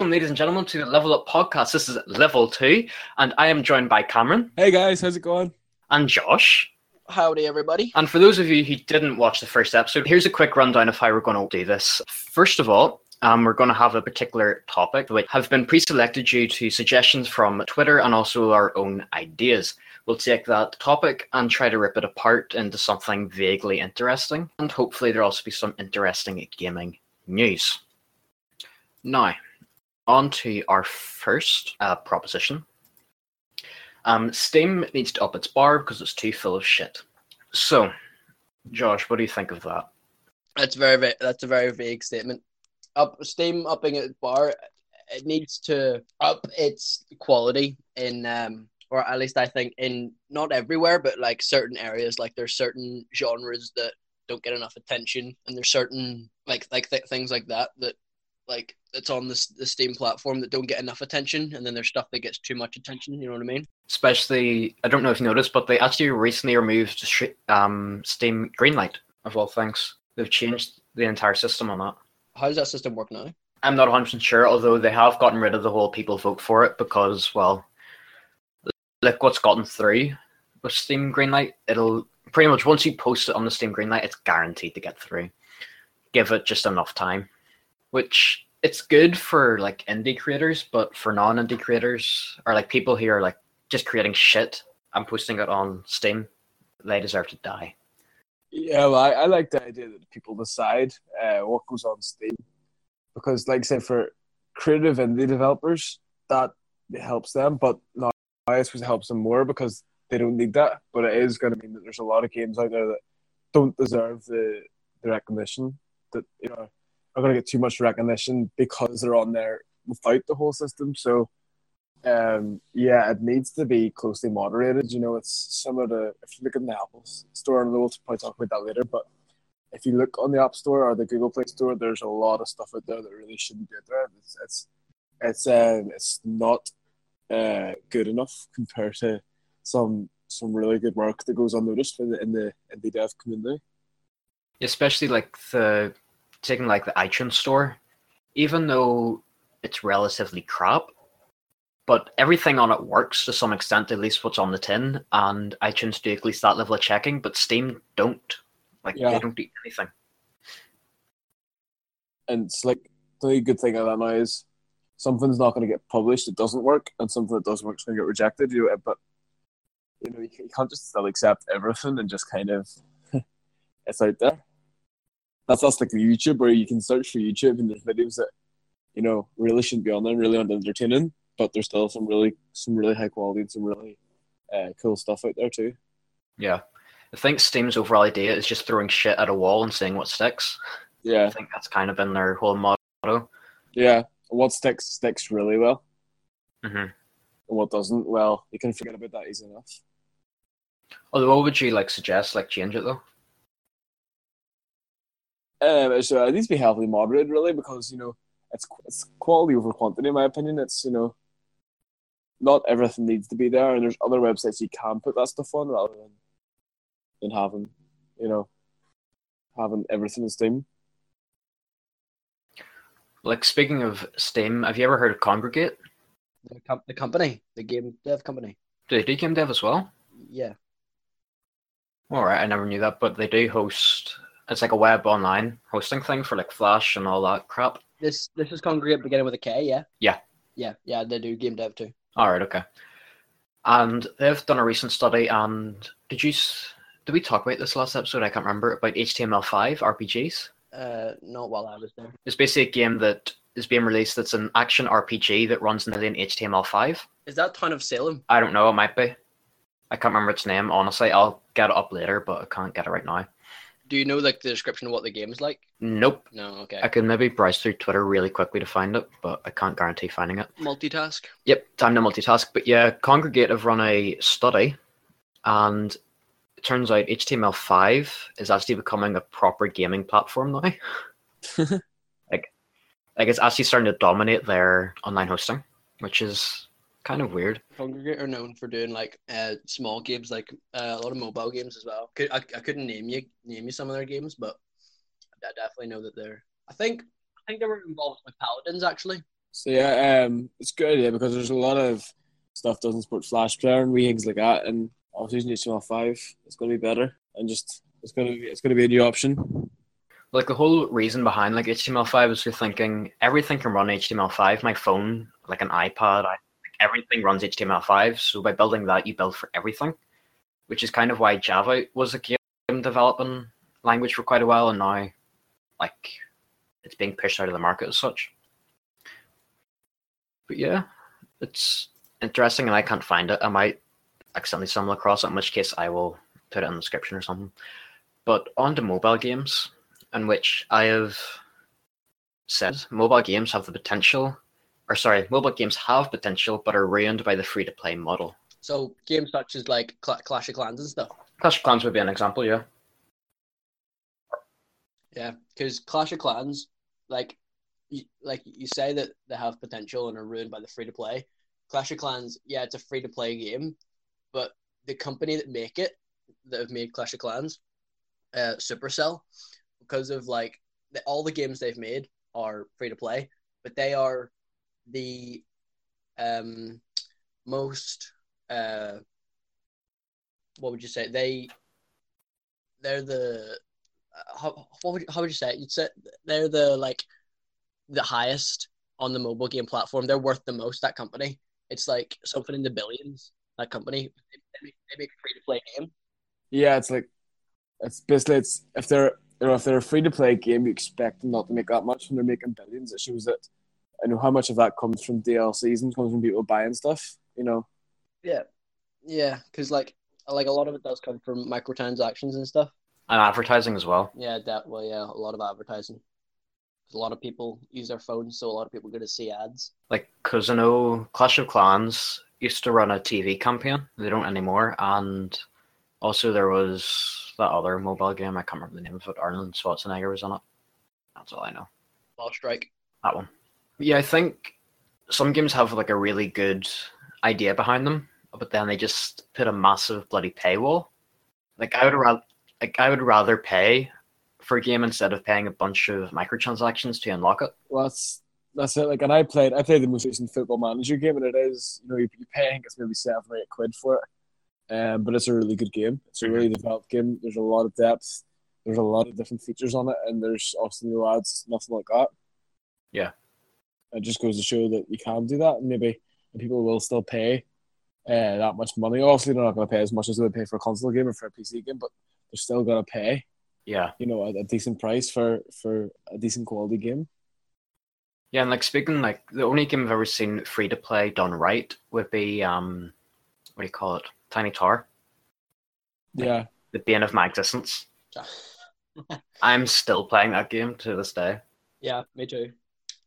welcome, ladies and gentlemen, to the Level Up podcast. This is level two, and I am joined by Cameron Hey guys, how's it going? and Josh. Howdy, everybody. And for those of you who didn't watch the first episode, here's a quick rundown of how we're going to do this. First of all, um, we're going to have a particular topic which have been pre-selected due to suggestions from Twitter and also our own ideas. We'll take that topic and try to rip it apart into something vaguely interesting, and hopefully there'll also be some interesting gaming news. Now, on to our first uh, proposition. Um, Steam needs to up its bar because it's too full of shit. So, Josh, what do you think of that? That's very, that's a very vague statement. Up Steam upping its bar, it needs to up its quality in um or at least I think in not everywhere, but like certain areas, like there's certain genres that don't get enough attention, and there's certain like like th- things like that that like it's on this the Steam platform that don't get enough attention, and then there's stuff that gets too much attention. You know what I mean? Especially, I don't know if you noticed, but they actually recently removed um, Steam Greenlight, of all things. They've changed the entire system on that. How does that system work now? I'm not 100% sure, although they have gotten rid of the whole people vote for it because, well, look what's gotten through with Steam Greenlight. It'll pretty much, once you post it on the Steam Greenlight, it's guaranteed to get through. Give it just enough time. Which, it's good for like indie creators, but for non indie creators, or like people who are like just creating shit and posting it on Steam, they deserve to die. Yeah, well, I, I like the idea that people decide uh, what goes on Steam because, like I said, for creative indie developers, that helps them. But now I suppose helps them more because they don't need that. But it is going to mean that there's a lot of games out there that don't deserve the the recognition that you know are going to get too much recognition because they're on there without the whole system. So um, yeah, it needs to be closely moderated. You know, it's similar to if you look at the Apple Store, and we'll probably talk about that later. But if you look on the App Store or the Google Play Store, there's a lot of stuff out there that really shouldn't be out there. It's it's it's um, it's not uh, good enough compared to some some really good work that goes unnoticed in the in the indie dev community. especially like the taking like the iTunes store, even though it's relatively crap, but everything on it works to some extent, at least what's on the tin, and iTunes do at least that level of checking, but Steam don't. Like Yeah. they don't do anything. And it's like the only good thing of that now is something's not going to get published, it doesn't work, and something that does work is going to get rejected. You know, but you know, you you can't just still accept everything and just kind of it's out there. That's that's like YouTube where you can search for YouTube and there's videos that you know really shouldn't be on there, really aren't entertaining, but there's still some really some really high quality and some really uh, cool stuff out there too. Yeah. I think Steam's overall idea is just throwing shit at a wall and seeing what sticks. Yeah, I think that's kind of been their whole motto. yeah. What sticks sticks really well, hmm and what doesn't, well, you can forget about that easy enough. Although, what would you like suggest? Like change it though? Um, so it needs to be heavily moderated, really, because you know it's it's quality over quantity, in my opinion. It's you know not everything needs to be there, and there's other websites you can put that stuff on rather than than having you know having everything in Steam. Like speaking of Steam, have you ever heard of Kongregate? The, com- the company, the game dev company. Do they do game dev as well? Yeah. All right, I never knew that, but they do host. It's like a web online hosting thing for like Flash and all that crap. This this is Kongregate beginning with a K, yeah? Yeah. Yeah, yeah, they do game dev too. All right, okay. And they've done a recent study. And did you? Did we talk about this last episode? I can't remember about HTML5 RPGs. Uh, not while I was there. It's basically a game that is being released. That's an action RPG that runs in HTML5. Is that Town of Salem? I don't know. It might be. I can't remember its name. Honestly, I'll get it up later, but I can't get it right now. Do you know like the description of what the game is like? Nope. No, okay. I could maybe browse through Twitter really quickly to find it, but I can't guarantee finding it. Multitask. Yep, time to multitask. But yeah, Kongregate have run a study, and it turns out HTML5 is actually becoming a proper gaming platform now. like, like it's actually starting to dominate their online hosting, which is kind of weird. Kongregate are known for doing like uh small games, like uh, a lot of mobile games as well. I, I couldn't name you name you some of their games, but I definitely know that they're. I think I think they were involved with Paladins actually. So yeah, um, it's a good idea because there's a lot of stuff doesn't support Flash Player and wee things like that, and obviously HTML5. It's going to be better, and just it's going to be it's going to be a new option. Like the whole reason behind like HTML5 is you're thinking everything can run HTML5. My phone, like an iPad, I, like everything runs HTML5. So by building that, you build for everything, which is kind of why Java was a game developing language for quite a while, and now like it's being pushed out of the market as such. But yeah, it's interesting, and I can't find it. I might accidentally stumble across it, in which case I will put it in the description or something. But on to mobile games, in which I have said mobile games have the potential, or sorry, mobile games have potential, but are ruined by the free to play model. So games such as like Cl- Clash of Clans and stuff. Clash of Clans would be an example, yeah. Yeah, because Clash of Clans, like, you, like you say that they have potential and are ruined by the free to play. Clash of Clans, yeah, it's a free to play game, but the company that make it, that have made Clash of Clans, uh, Supercell, because of like the, all the games they've made are free to play, but they are the um most uh what would you say they they're the uh, how, what would, how would you say it? You'd say they're the like the highest on the mobile game platform. They're worth the most. That company. It's like something in the billions. That company. They, they make, they make free to play game. Yeah, it's like it's basically it's if they're you know if they're a free to play game, you expect them not to make that much, and they're making billions. It shows that I know how much of that comes from DLCs and comes from people buying stuff. You know. Yeah, yeah, because like like a lot of it does come from microtransactions and stuff. And advertising as well. Yeah, that well, yeah, a lot of advertising. A lot of people use their phones, so a lot of people get to see ads. Like, because I know Clash of Clans used to run a TV campaign. They don't anymore. And also, there was that other mobile game. I can't remember the name of it. Arnold Schwarzenegger was on it. That's all I know. Ball Strike. That one. Yeah, I think some games have like a really good idea behind them, but then they just put a massive bloody paywall. Like I would rather, like I would rather pay for a game instead of paying a bunch of microtransactions to unlock it. Well, that's that's it. Like, and I played I played the most recent Football Manager game, and it is you know you, you pay I think it's maybe seven or eight quid for it, um, but it's a really good game. It's a really developed game. There's a lot of depth. There's a lot of different features on it, and there's obviously no ads, nothing like that. Yeah. It just goes to show that you can do that, and maybe people will still pay uh, that much money. Obviously, they're not going to pay as much as they would pay for a console game or for a PC game, but they're still going to pay, Yeah, you know, a, a decent price for for a decent quality game. yeah, and like speaking, like the only game I've ever seen free to play done right would be um, what do you call it? Tiny Tower, Yeah, the bane of my existence. I'm still playing that game to this day. yeah, me too.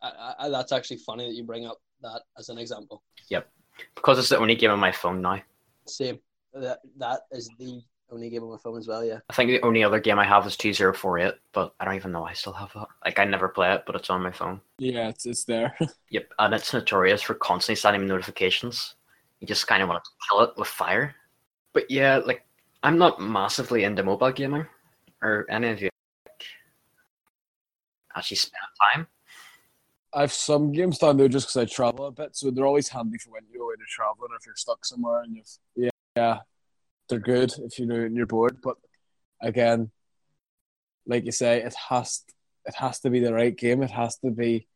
I, I, that's actually funny that you bring up that as an example. Yep, because it's the only game on my phone now. Same. That that is the only game on my phone as well. Yeah. I think the only other game I have is 2048, but I don't even know I still have that. Like, I never play it, but it's on my phone. yeah, it's it's there. Yep, and it's notorious for constantly sending me notifications. You just kind of want to kill it with fire. But yeah, like, I'm not massively into mobile gaming, or any of you like, actually spend time. I have some games down there just because I travel a bit, so they're always handy for when you're away to traveling or if you're stuck somewhere and you've yeah, yeah, they're good if you know and you're bored. But again, like you say, it has it has to be the right game. It has to be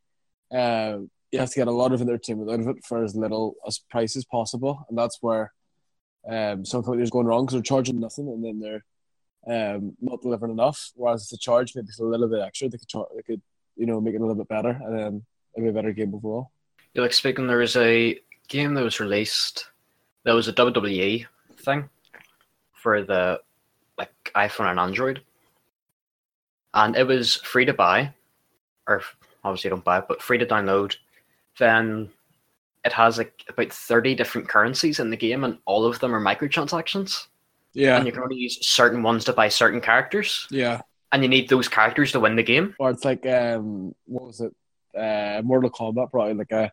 uh, you have to get a lot of entertainment out of it for as little as price as possible, and that's where um, some companies going wrong because they're charging nothing and then they're um, not delivering enough. Whereas if they charge maybe a little bit extra, they could char- they could you know make it a little bit better and then it'll be a better game overall. Yeah, like, speaking, there was a game that was released that was a WWE thing for the like iPhone and Android, and it was free to buy, or obviously you don't buy it, but free to download. Then it has like about thirty different currencies in the game, and all of them are microtransactions. Yeah, And you can only use certain ones to buy certain characters, yeah. And you need those characters to win the game. Or it's like um, what was it? Uh, Mortal Kombat, probably like a,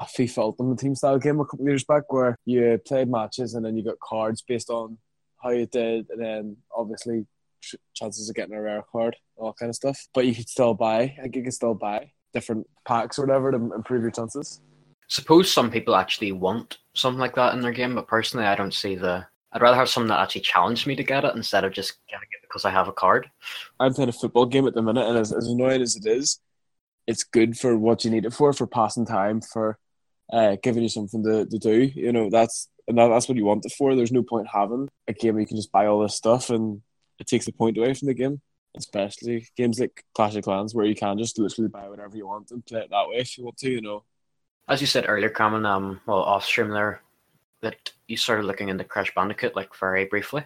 a FIFA Ultimate Team style game a couple of years back, where you played matches and then you got cards based on how you did, and then obviously ch- chances of getting a rare card, all kind of stuff. But you could still buy. I think you could still buy. different packs or whatever to improve your chances. Suppose some people actually want something like that in their game, but personally, I don't see the. I'd rather have something that actually challenged me to get it instead of just getting it because I have a card. I'm playing a football game at the minute, and as, as annoying as it is, it's good for what you need it for, for passing time, for uh, giving you something to, to do. You know, that's and that, that's what you want it for. There's no point having a game where you can just buy all this stuff and it takes the point away from the game. Especially games like Clash of Clans where you can just literally buy whatever you want and play it that way if you want to, you know. As you said earlier, Cameron, um, well, off stream there, that you started looking into Crash Bandicoot like very briefly.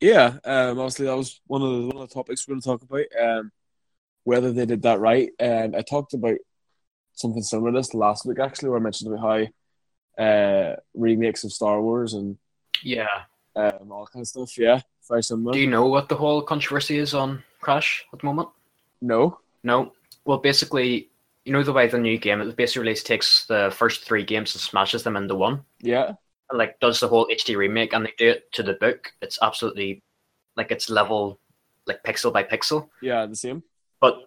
Yeah, um, obviously that was one of the one of the topics we're going to talk about. Um, whether they did that right, and I talked about something similar to this last week actually, where I mentioned about how uh, remakes of Star Wars and Yeah. um, all kind of stuff. Yeah, very similar. Do you know what the whole controversy is on Crash at the moment? no, No. Well, basically, you know the way the new game, the basic release takes the first three games and smashes them into one. yeah, And, like does the whole HD remake, and they do it to the book. It's absolutely like it's level, like pixel by pixel. yeah, the same. But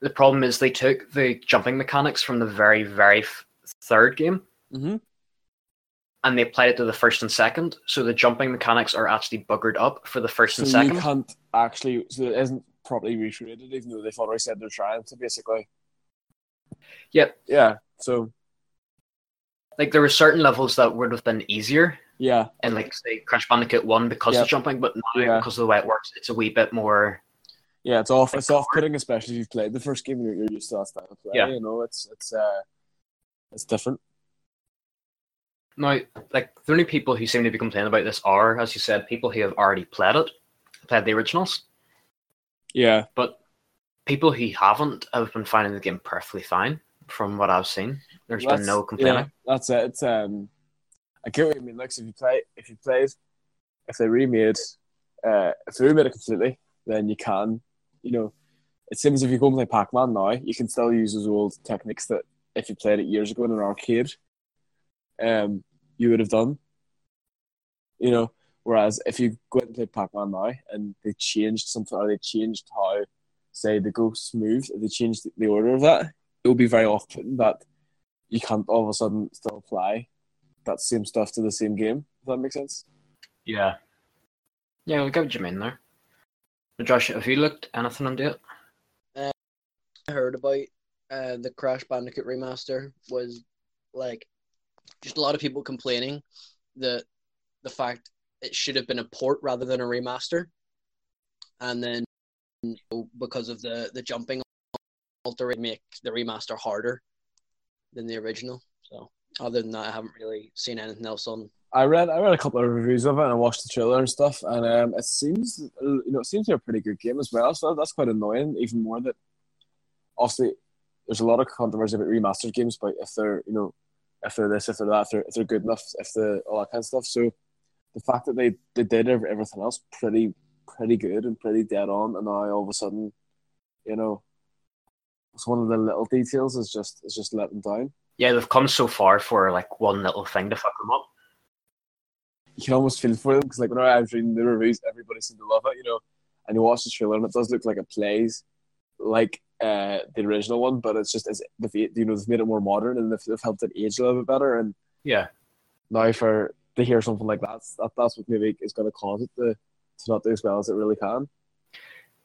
the problem is they took the jumping mechanics from the very, very f- third game Mm-hmm. and they applied it to the first and second. So the jumping mechanics are actually buggered up for the first So and you can't actually. So it isn't properly recreated, even though they've already said they're trying to. Basically, Yep. yeah. So Like there were certain levels that would have been easier yeah, And like say Crash Bandicoot one because Yep. of jumping, but now Yeah. because of the way it works, it's a wee bit more. yeah. It's off. It's off putting, especially if you've played the first game. You're, you're used to that style of play. Yeah. You know, it's it's uh, it's different. Now, like the only people who seem to be complaining about this are, as you said, people who have already played it, played the originals. Yeah, But people who haven't have been finding the game perfectly fine from what I've seen. There's been no complaining. Yeah, that's it. It's um, I get what you mean. Like, if you play, if you played, if they remade, uh, if they remade it completely, then you can, you know, it seems if you go and play Pac-Man now, you can still use those old techniques that if you played it years ago in an arcade, um, you would have done. You know, whereas if you go and play Pac-Man now and they changed something or they changed how, say, the ghosts move, if they changed the order of that, it would be very off-putting that you can't all of a sudden still apply that same stuff to the same game. Does that make sense? Yeah. Yeah, I get what you mean there. But Josh, have you looked anything into it? I heard about uh, the Crash Bandicoot remaster was like just a lot of people complaining that the fact it should have been a port rather than a remaster, and then because of the the jumping alter it make the remaster harder than the original. So other than that, I haven't really seen anything else on. I read I read a couple of reviews of it and I watched the trailer and stuff, and um, it seems you know it seems to be a pretty good game as well. So that's quite annoying. Even more that obviously there's a lot of controversy about remastered games, but if they're you know if they're this, if they're that, if they're, if they're good enough, if the all that kind of stuff. So the fact that they they did everything else pretty pretty good and pretty dead on, and now all of a sudden, you know, it's one of the little details is just is just let them down. Yeah, they've come so far for like one little thing to fuck them up. you can almost feel for them because like when I was reading the reviews, everybody seemed to love it, you know. And you watch the trailer and it does look like it plays like uh, the original one, but it's just as they've you know they've made it more modern and they've, they've helped it age a little bit better. And Yeah. now for to hear something like that, that that's what maybe is going to cause it to to not do as well as it really can.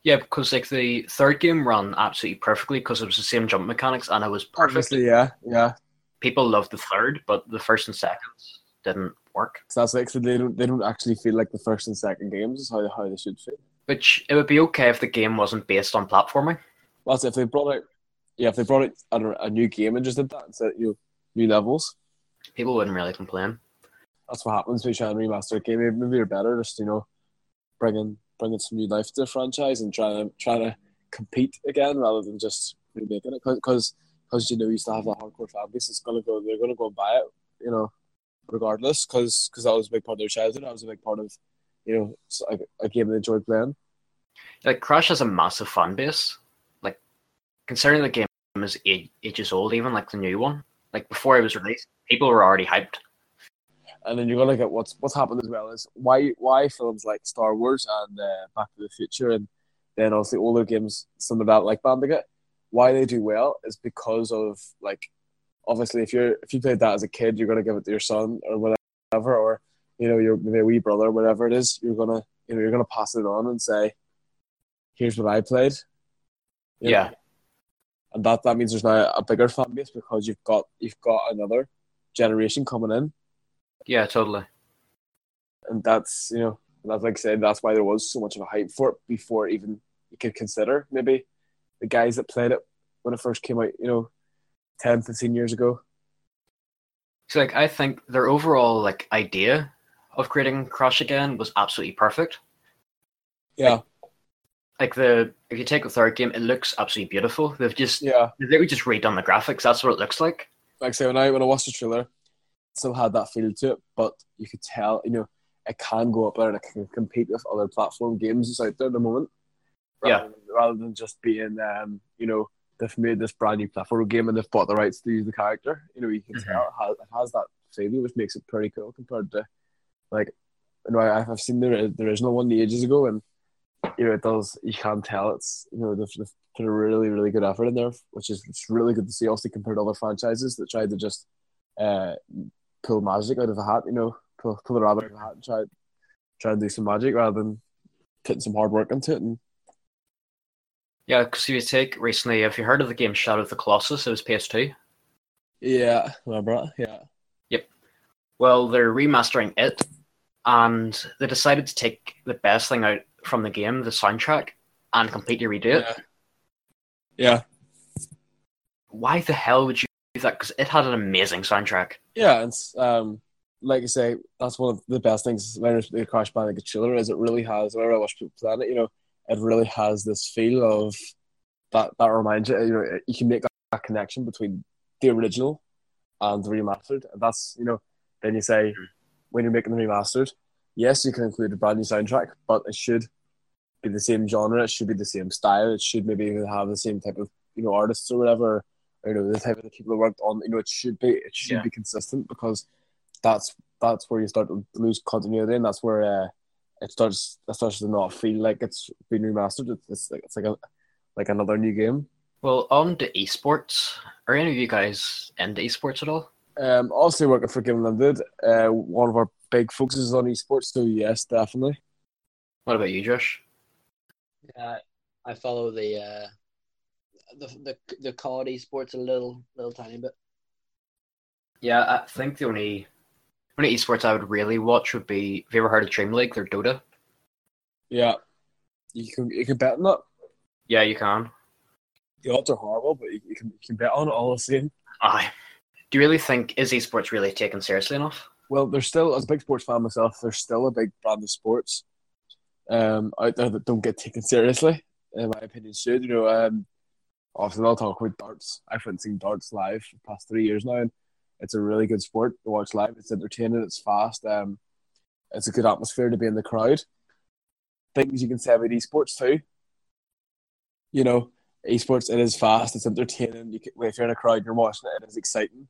Yeah, because like the third game ran absolutely perfectly because it was the same jump mechanics and it was perfectly. Obviously, yeah, yeah. People loved the third, but the first and second didn't work. So that's like so they don't they don't actually feel like the first and second games is how how they should feel. Which it would be okay if the game wasn't based on platforming. Well, that's if they brought out yeah if they brought out a, a new game and just did that instead you know, new levels. People wouldn't really complain. that's what happens when you try and remaster a game. Maybe, maybe you're better just you know bringing bringing some new life to the franchise and trying to trying to compete again rather than just remaking it because because you know you still have that hardcore fan base. It's gonna go. They're gonna go and buy it. You know, regardless because because that was a big part of their childhood. That was a big part of you know a, a game they enjoyed playing. Like Crash has a massive fan base. Like considering the game is eight ages old, even like the new one. Like before it was released, people were already hyped. And then you're gonna look at what's what's happened as well is why why films like Star Wars and uh, Back to the Future and then also older games, some of that like Bandicoot, why they do well is because of like obviously if you're if you played that as a kid, you're gonna give it to your son or whatever, or you know your maybe a wee brother, whatever it is. You're gonna you know you're gonna pass it on and say, "Here's what I played." You Yeah. know? and that that means there's now a bigger fan base because you've got you've got another generation coming in, Yeah, totally. and that's you know that's like I said that's why there was so much of a hype for it before even you could consider maybe the guys that played it when it first came out, you know, 10, 15 years ago. So like I think their overall like idea of creating Crash again was absolutely perfect. Yeah, Like the if you take the third game, it looks absolutely beautiful. They've just yeah. they've literally just redone the graphics. That's what it looks like. Like I say, when I when I watched the trailer, still had that feel to it, but you could tell, you know, it can go up there and it can compete with other platform games that's out there at the moment. Yeah. Rather, rather than just being, um, you know, they've made this brand new platform game and they've bought the rights to use the character. You know, you can Mhm. tell it has, it has that feel, which makes it pretty cool compared to, like, you know, I've seen the, the original one ages ago, and you know, it does. You can tell it's you know they've, they've put a really really good effort in there, which is it's really good to see. Also compared to other franchises that tried to just uh, pull magic out of a hat, you know, pull pull the rabbit out of a hat and try try and do some magic rather than putting some hard work into it. And Yeah, because if you take recently, have you heard of the game Shadow of the Colossus? It was PS2. yeah, remember that? Yeah, Yep. Well, they're remastering it, and they decided to take the best thing out from the game, the soundtrack, and completely redo it. yeah, yeah. Why the hell would you that? Because it had an amazing soundtrack. Yeah, and it's, um, like I say, that's one of the best things when the Crash Bandicoot Chiller is it really has. Whenever I watch people play it, you know, it really has this feel of that. That reminds you, you know, you can make that connection between the original and the remastered, and that's you know, then you say when you're making the remastered, yes, you can include a brand new soundtrack, but it should be the same genre. It should be the same style. It should maybe even have the same type of you know artists or whatever. Or, you know the type of the people that worked on. You know, it should be it should Yeah. be consistent because that's that's where you start to lose continuity, and that's where uh, it starts it starts to not feel like it's been remastered. It's, it's like it's like a like another new game. Well, on to esports. Are any of you guys into esports at all? Um, obviously working for Game Limited, uh, one of our big focuses is on esports. So yes, definitely. What about you, Josh? Yeah, I follow the uh, the the the COD esports a little little tiny bit. Yeah, I think the only only esports I would really watch would be. Have you ever heard of Dream League? They're Dota. Yeah, you can you can bet on that. Yeah, you can. The odds are horrible, but you, you can you can bet on it all the same. Aye. Do you really think is esports really taken seriously enough? Well, there's still, as a big sports fan myself, there's still a big brand of sports um, out there that don't get taken seriously. In my opinion, should you know? Um, obviously, I'll talk about darts. I haven't seen darts live for the past three years now, and it's a really good sport to watch live. It's entertaining. It's fast. Um, it's a good atmosphere to be in the crowd. Things you can say about esports too. You know, esports it is fast. It's entertaining. You can, if you're in a crowd, and you're watching it. It is exciting.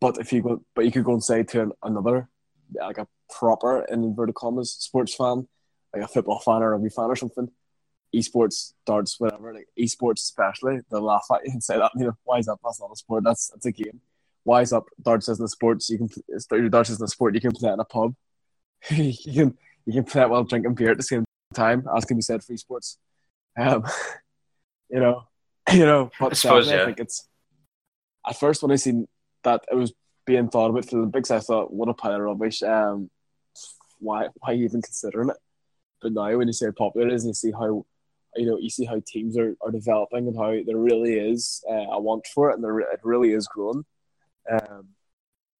But if you go, but you could go and say to an, another, like a proper in inverted commas sports fan, like a football fan or a rugby fan or something, esports, darts, whatever, like esports especially, they'll laugh at you and say that you know why is that? That's not a sport. That's that's a game. Why is up? Darts isn't a sport. So you can darts isn't a sport. You can play it in a pub. you can you can play it while drinking beer at the same time. As can be said for esports. Um, you know, you know. But I suppose, yeah. I think it's at first when I seen that it was being thought about for the Olympics, I thought, what a pile of rubbish. Um, why, why even considering it? But now, when you see how popular it is, and you see how, you know, you see how teams are, are developing and how there really is uh, a want for it, and there, it really is growing. Um,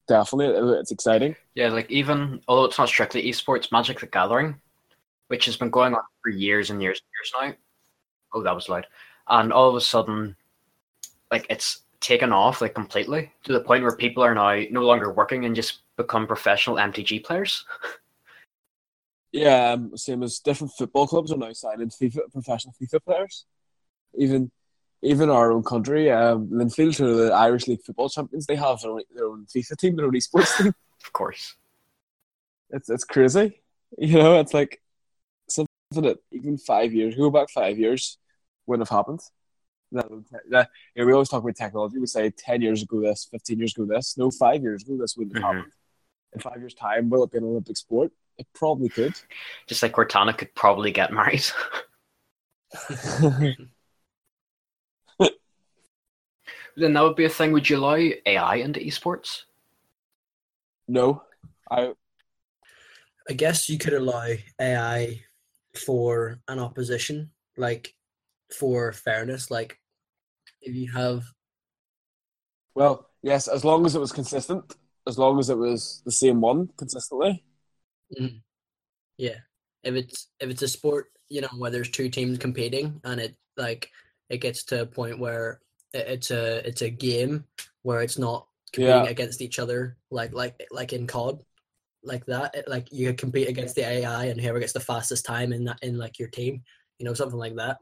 definitely, it's exciting. Yeah, like even although it's not strictly esports, Magic the Gathering, which has been going on for years and years and years now. Oh, that was loud. And all of a sudden, like it's taken off like completely to the point where people are now no longer working and just become professional MTG players. Yeah, um, same as different football clubs are now signing FIFA professional FIFA players. Even even our own country, um, Linfield, who are the Irish League football champions, they have their own, their own FIFA team, their own esports team. Of course. It's it's crazy. You know, it's like something that even five years, go back five years, wouldn't have happened. No, that, you know, we always talk about technology. We say ten years ago this, fifteen years ago this. No, five years ago this wouldn't have Mhm. happened. In five years' time, will it be an Olympic sport? It probably could. Just like Cortana could probably get married. then that would be a thing. Would you allow AI into esports? no, I I guess you could allow AI for an opposition, like for fairness. Like if you have, well, yes, as long as it was consistent, as long as it was the same one consistently. Mm, yeah, if it's if it's a sport, you know, where there's two teams competing and it like it gets to a point where it- it's a it's a game where it's not competing Yeah. against each other, like like like in COD. Like that, it- like you compete against the AI, and whoever gets the fastest time in that in like your team, you know, something like that.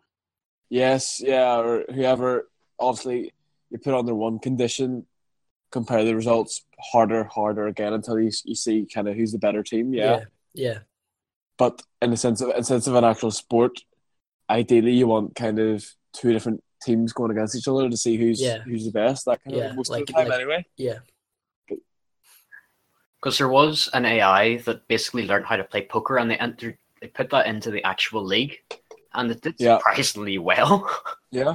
Yes, yeah, or whoever. Obviously, you put on their one condition, compare the results harder, harder again until you you see kind of who's the better team. Yeah, yeah, but in the sense of in the sense of an actual sport, ideally you want kind of two different teams going against each other to see who's Yeah. who's the best. That kind Yeah, of most like- of the time, like- anyway. yeah, Because there was an AI that basically learned how to play poker, and they entered, they put that into the actual league, and it did Yeah. surprisingly well. Yeah,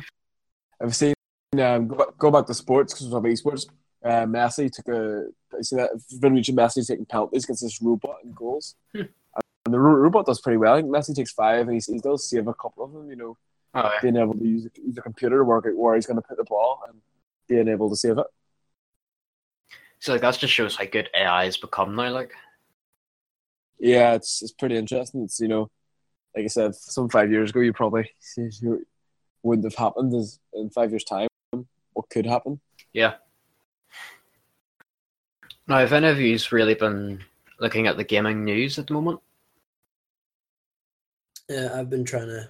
I've seen. Um, go, back, go back to sports because we're talking esports. Uh, Messi took a. You see that? Reaching Messi taking penalties against this robot in goals, Hmm. and the ro- robot does pretty well. I think Messi takes five, and he, he does save a couple of them. You know, Oh, yeah. being able to use, use a computer to work out where he's going to put the ball and being able to save it. So like that just shows how good AI has become now. Like, Yeah, it's it's pretty interesting. It's you know, like I said, some five years ago, you probably you wouldn't have happened as in five years' time. What could happen? yeah. Now, have any of you really been looking at the gaming news at the moment? yeah. I've been trying to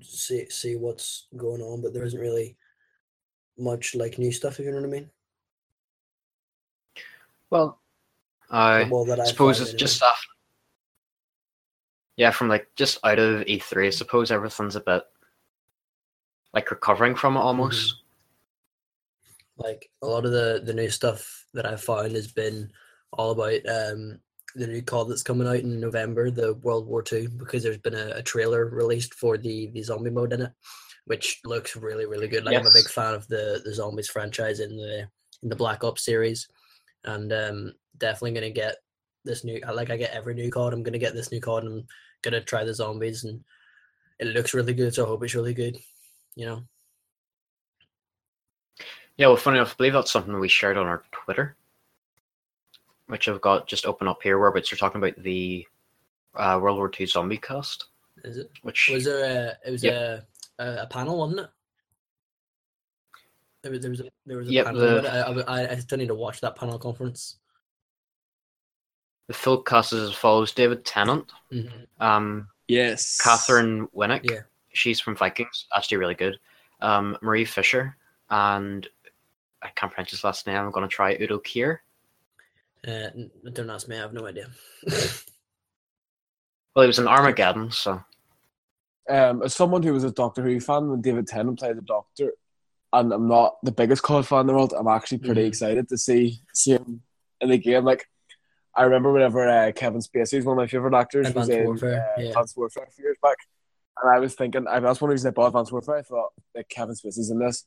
see see what's going on, but there isn't really much like new stuff. If you know what I mean. Well, I well, suppose it's anyway. just stuff. Yeah, from like just out of E3, I suppose everything's a bit like recovering from it mm-hmm. almost. Like a lot of the the new stuff that I've found has been all about um the new COD that's coming out in November, the World War Two, because there's been a, a trailer released for the the zombie mode in it, which looks really really good. Like I'm a big fan of the the zombies franchise in the in the Black Ops series, and um definitely gonna get this new. Like I get every new COD, I'm gonna get this new COD, and I'm gonna try the zombies, and it looks really good. So I hope it's really good. You know. Yeah, well, funny enough, I believe that's something we shared on our Twitter, which I've got just open up here, where it's talking about the uh, World War II zombie cast, Is it? which Was there a? It was Yep. a, a a panel, wasn't it? There was there was a, there was a Yep, panel. the- I, I, I still need to watch that panel conference. the full cast is as follows: David Tennant, Mm-hmm. um, Yes, Katheryn Winnick, Yeah. she's from Vikings, actually really good. Um, Marie Fisher, and I can't pronounce his last name. I'm going to try Udo Kier. Uh, don't ask me. I have no idea. Well, he was in Armageddon, so Um, as someone who was a Doctor Who fan when David Tennant played the Doctor, and I'm not the biggest COD fan in the world, I'm actually pretty Mhm. excited to see see him in the game. Like, I remember whenever uh, Kevin Spacey was one of my favorite actors, was Advanced in Warfare, uh, yeah. Advanced Warfare a few years back, and I was thinking, I that's one reason I bought Advanced Warfare. I thought like Kevin Spacey's in this.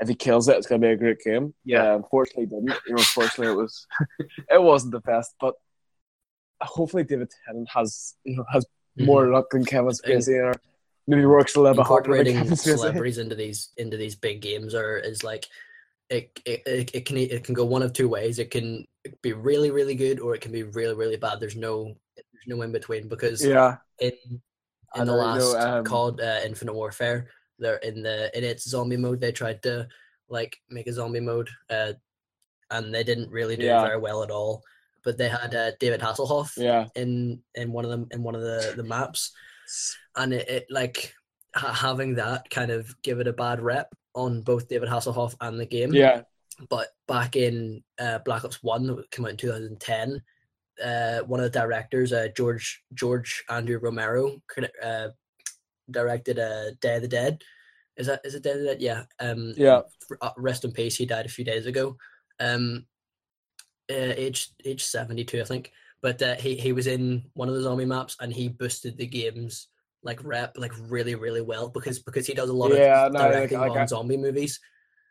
If he kills it, it's gonna be a great game. Yeah. Uh, unfortunately, he didn't. You know, unfortunately, it was it wasn't the best, but hopefully, David Tennant has you know has Mm-hmm. more luck than Kevin Spacey, or maybe works a little bit harder than incorporating celebrities into these into these big games are is like it, it it it can it can go one of two ways. It can be really really good or it can be really really bad. There's no there's no in between because Yeah, in I in the last know, um, called uh, Infinite Warfare, they're in the in its zombie mode. They tried to like make a zombie mode, uh, and they didn't really do Yeah. very well at all. But they had uh, David Hasselhoff yeah, in in one of them in one of the the maps, and it, it like ha- having that kind of give it a bad rep on both David Hasselhoff and the game. yeah, But back in uh, Black Ops One, that came out in 2010, uh, one of the directors, uh, George George Andrew Romero, uh, directed uh, Day of the Dead, Is that is it David? That yeah. Um, Yeah. uh, Rest in peace. He died a few days ago. Um, uh, age age seventy two, I think. But uh, he he was in one of the zombie maps, and he boosted the game's like rep like really really well because because he does a lot Yeah, of no, directing like on I- zombie movies.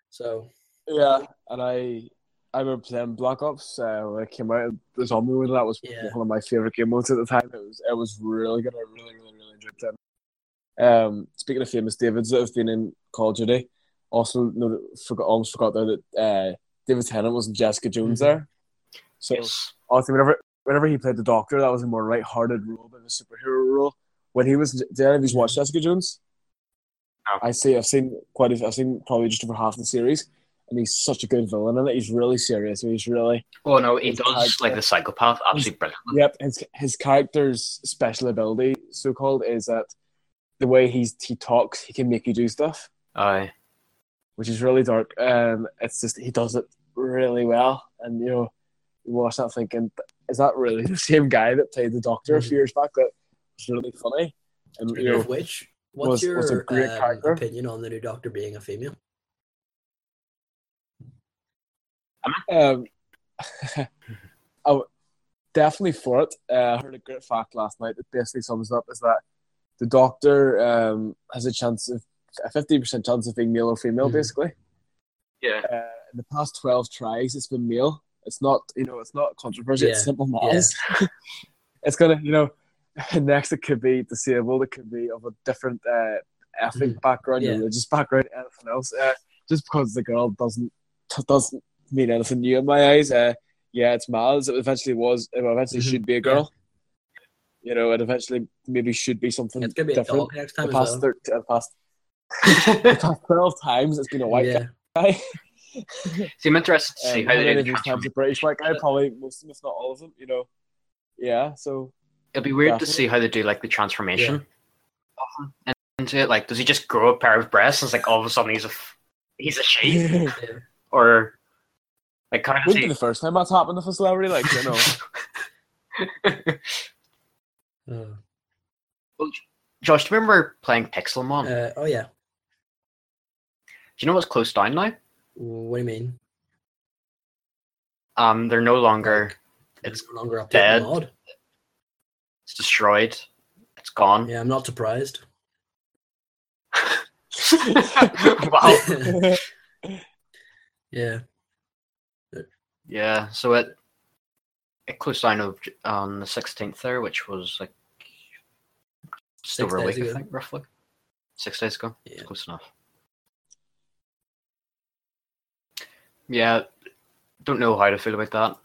So Yeah, and I I remember playing Black Ops uh, when it came out. The zombie mode that was Yeah. one of my favorite game modes at the time. It was it was really good. I really really really enjoyed it. Um, speaking of famous Davids that have been in Call of Duty, also no, forgot almost forgot there that uh, David Tennant was in Jessica Jones Mhm. there. So Yes. honestly, whenever whenever he played the Doctor, that was a more light-hearted role than a superhero role. When he was, did any of you watch Jessica Jones? No. I see. I've seen quite. A, I've seen probably just over half the series, and he's such a good villain in it. He's really serious. He's really. Oh no, he does character- like the psychopath. Absolutely brilliant. Yep. His his character's special ability, so called, is that the way he's he talks, he can make you do stuff, Aye. which is really dark. And it's just he does it really well, and you know, you watch that thinking, is that really the same guy that played the Doctor a few years back? That was really funny, and you Speaking know, which, what's was- your was a great um, character. opinion on the new Doctor being a female? Um, I w- definitely for it. Uh, I heard a great fact last night that basically sums up is that the doctor um, has a chance of a fifty percent chance of being male or female. Mhm. Basically, Yeah. uh, in the past twelve tries, it's been male. It's not you know it's not controversial. It's Yeah. simple maths. it's gonna you know next it could be disabled. It could be of a different uh, ethnic Mhm. background, Yeah. religious background, anything else. Uh, just because the girl doesn't doesn't mean anything new in my eyes. Uh, yeah, it's Miles. It eventually was. It eventually Mhm. should be a girl. You know, it eventually maybe should be something It's gonna be a different. dog next time The as past, well. thir- uh, past, the past twelve times, it's been a white yeah. guy. See, I'm interested to see Um, how they do the times transformation. a British white guy, probably most of them, if not all of them. You know, yeah. So It'll be weird to see how they do like the transformation of him in- into it. Like, does he just grow a pair of breasts and it's like all of a sudden he's a he's a sheep, or like kind of be the first time that's happened with a celebrity. Like you know, Uh, Josh, do you remember playing Pixelmon? uh, oh yeah. Do you know what's closed down now? What do you mean? Um, they're no longer. It's It's no longer updated dead. mod. it's destroyed. It's gone. Yeah, I'm not surprised. wow. Yeah. Yeah. So it closed down of- on the sixteenth there, which was like still Six a days week, I ago. think, roughly. Six days ago. It's Yeah. close enough. Yeah. Don't know how to feel about that.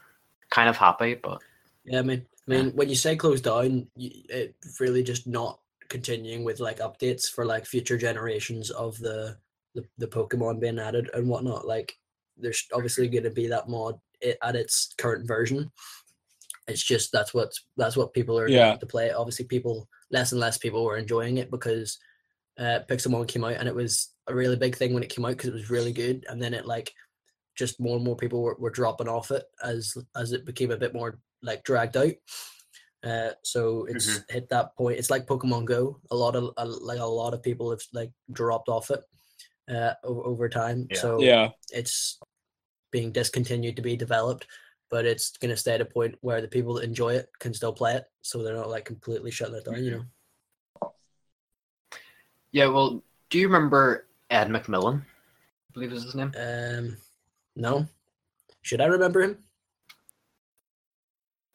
Kind of happy, but Yeah, I mean, I mean, when you say close down, you, it really just not continuing with like updates for like future generations of the the, the Pokemon being added and whatnot. Like, there's obviously going to be that mod i- at its current version. It's just that's what that's what people are Yeah. to play. Obviously, people less and less people were enjoying it because uh, Pixelmon came out and it was a really big thing when it came out because it was really good, and then it like just more and more people were, were dropping off it as as it became a bit more like dragged out. Uh, so it's hit that point. It's like Pokemon Go. A lot of a, like a lot of people have like dropped off it uh, over, over time. Yeah. So yeah, it's being discontinued to be developed, but it's going to stay at a point where the people that enjoy it can still play it. So they're not like completely shutting it down. You know. yeah. Well, do you remember Ed McMillen? I believe is his name. Um, no. Should I remember him?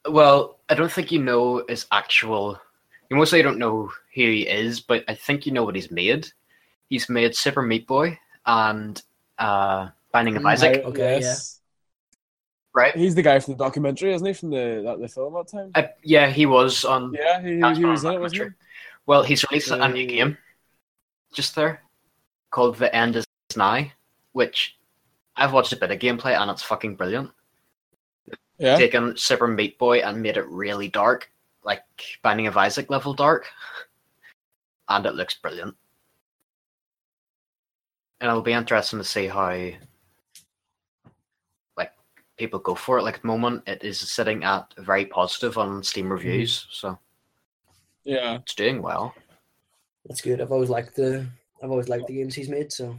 Well, I don't think you know his actual. You mostly don't know who he is, but I think you know what he's made. He's made Super Meat Boy and uh, Binding of Mm, Isaac, I- Okay, yes. Right? He's the guy from the documentary, isn't he? From the that, the film that time. Uh, yeah, he was on. Yeah, he, he was in on it, wasn't he? Well, he's released a new Uh, game just there called The End Is Nigh, which I've watched a bit of gameplay and it's fucking brilliant. Yeah. Taken Super Meat Boy and made it really dark, like Binding of Isaac level dark, and it looks brilliant. And it'll be interesting to see how, people go for it. Like at the moment, it is sitting at very positive on Steam reviews, so Yeah. it's doing well. That's good. I've always liked the I've always liked the games he's made. So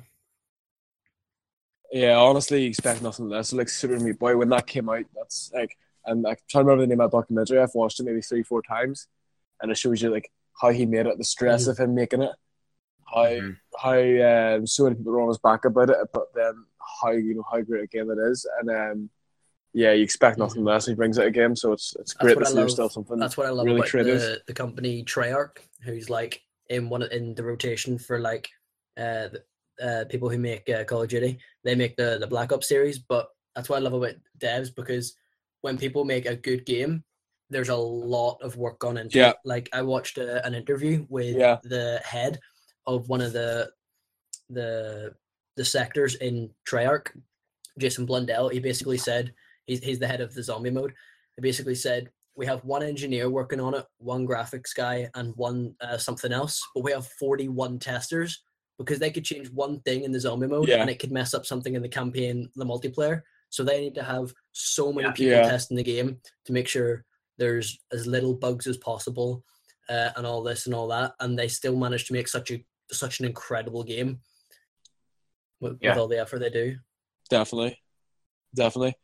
Yeah, honestly, expect nothing less. Like Super Meat Boy, when that came out, that's like, and I trying to remember the name of that documentary. I've watched it maybe three, four times, and it shows you like how he made it, the stress Mhm. of him making it, how Mhm. how um, so many people were on his back about it, but then how you know how great a game it is, and um, yeah, you expect nothing less. He brings it again, so it's it's great to see love. still something. that's what I love really about creative. the, the company Treyarch, who's like in one in the rotation for like uh, the, uh people who make uh, Call of Duty. They make the the Black Ops series, but that's what I love about devs because when people make a good game, there's a lot of work gone into Yeah. it. Like I watched a, an interview with Yeah. the head of one of the the the sectors in Treyarch, Jason Blundell. He basically said he's he's the head of the zombie mode. He basically said we have one engineer working on it, one graphics guy, and one uh, something else, but we have 41 testers because they could change one thing in the zombie mode Yeah. and it could mess up something in the campaign, the multiplayer. So they need to have so many Yeah. people Yeah. testing the game to make sure there's as little bugs as possible uh, and all this and all that. And they still manage to make such a such an incredible game with, with all the effort they do. Definitely, definitely.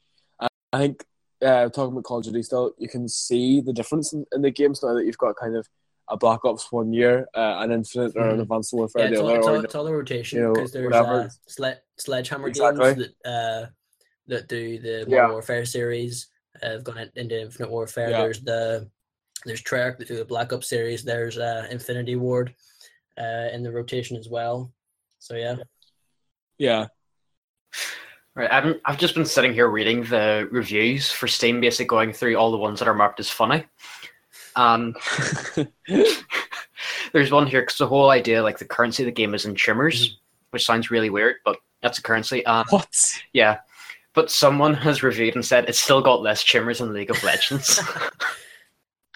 I think uh, talking about Call of Duty still, you can see the difference in, in the games now that you've got kind of a Black Ops one year, uh, an Infinite or an Mhm. Advanced Warfare Yeah, it's the all, other. it's, all, it's all the rotation you know, because there's uh, sled, Sledgehammer Exactly. games that uh, that do the Modern Yeah. Warfare series. Uh, have gone into Infinite Warfare. Yeah. There's the there's Treyarch that do the Black Ops series. There's uh, Infinity Ward uh, in the rotation as well. So yeah, yeah, Right, I've, I've just been sitting here reading the reviews for Steam, basically going through all the ones that are marked as funny. Um, there's one here because the whole idea, like the currency of the game is in tumors, which sounds really weird, but that's a currency. Um, what? yeah, but someone has reviewed and said it's still got less tumors than League of Legends.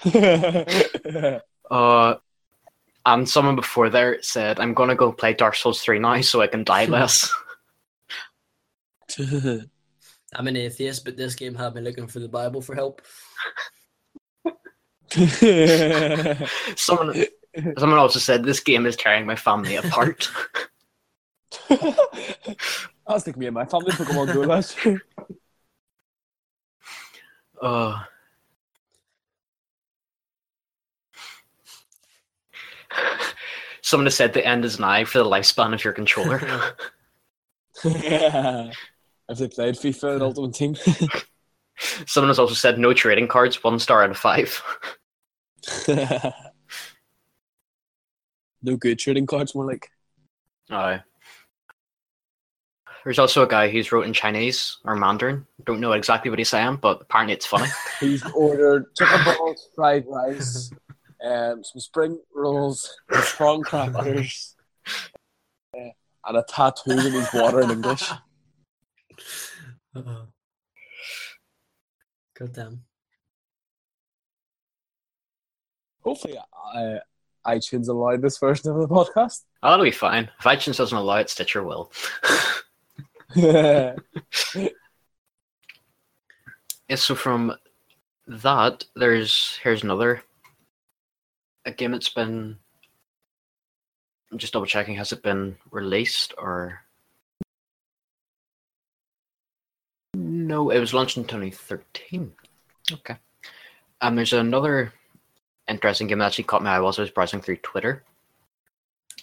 uh, and someone before there said, "I'm gonna go play Dark Souls three now so I can die less." I'm an atheist, but this game had me looking for the Bible for help. someone, someone also said this game is tearing my family apart. I was thinking me and my family Pokemon Go last year. Uh, someone has said the end is nigh for the lifespan of your controller. Have they played FIFA and Ultimate Team? someone has also said no trading cards, one star out of five. no good trading cards, more like. Uh, there's also a guy who's wrote in Chinese or Mandarin. Don't know exactly what he's saying, but apparently it's funny. He's ordered chicken balls, fried rice, um, some spring rolls, prawn crackers, uh, and a tattoo that means water in English. Uh-oh. God damn. Hopefully, uh, iTunes allowed this version of the podcast. Oh, that'll be fine. If iTunes doesn't allow it, Stitcher will. yeah, Yeah, so from that, there's here's another a game that's been. I'm just double checking. Has it been released or? No, it was launched in 2013. Okay. Um, there's another interesting game that actually caught my eye whilst I was browsing through Twitter.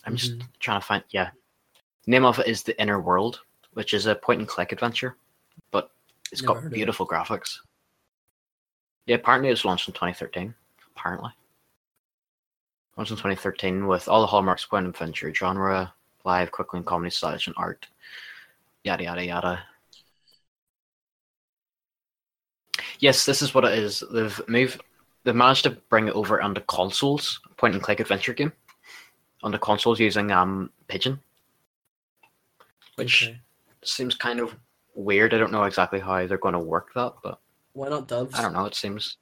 I'm just Mhm. trying to find. Yeah, name of it is The Inner World, which is a point and click adventure, but it's Never got it. beautiful graphics. Yeah, apparently it was launched in 2013. Apparently, launched in 2013 with all the hallmarks of point and adventure genre, live, quick and comedy styles and art, yada yada yada. Yes, this is what it is. They've moved. They've managed to bring it over onto consoles, point and click adventure game, onto consoles using um Pigeon, which Okay. seems kind of weird. I don't know exactly how they're going to work that, but Why not doves? I don't know. It seems.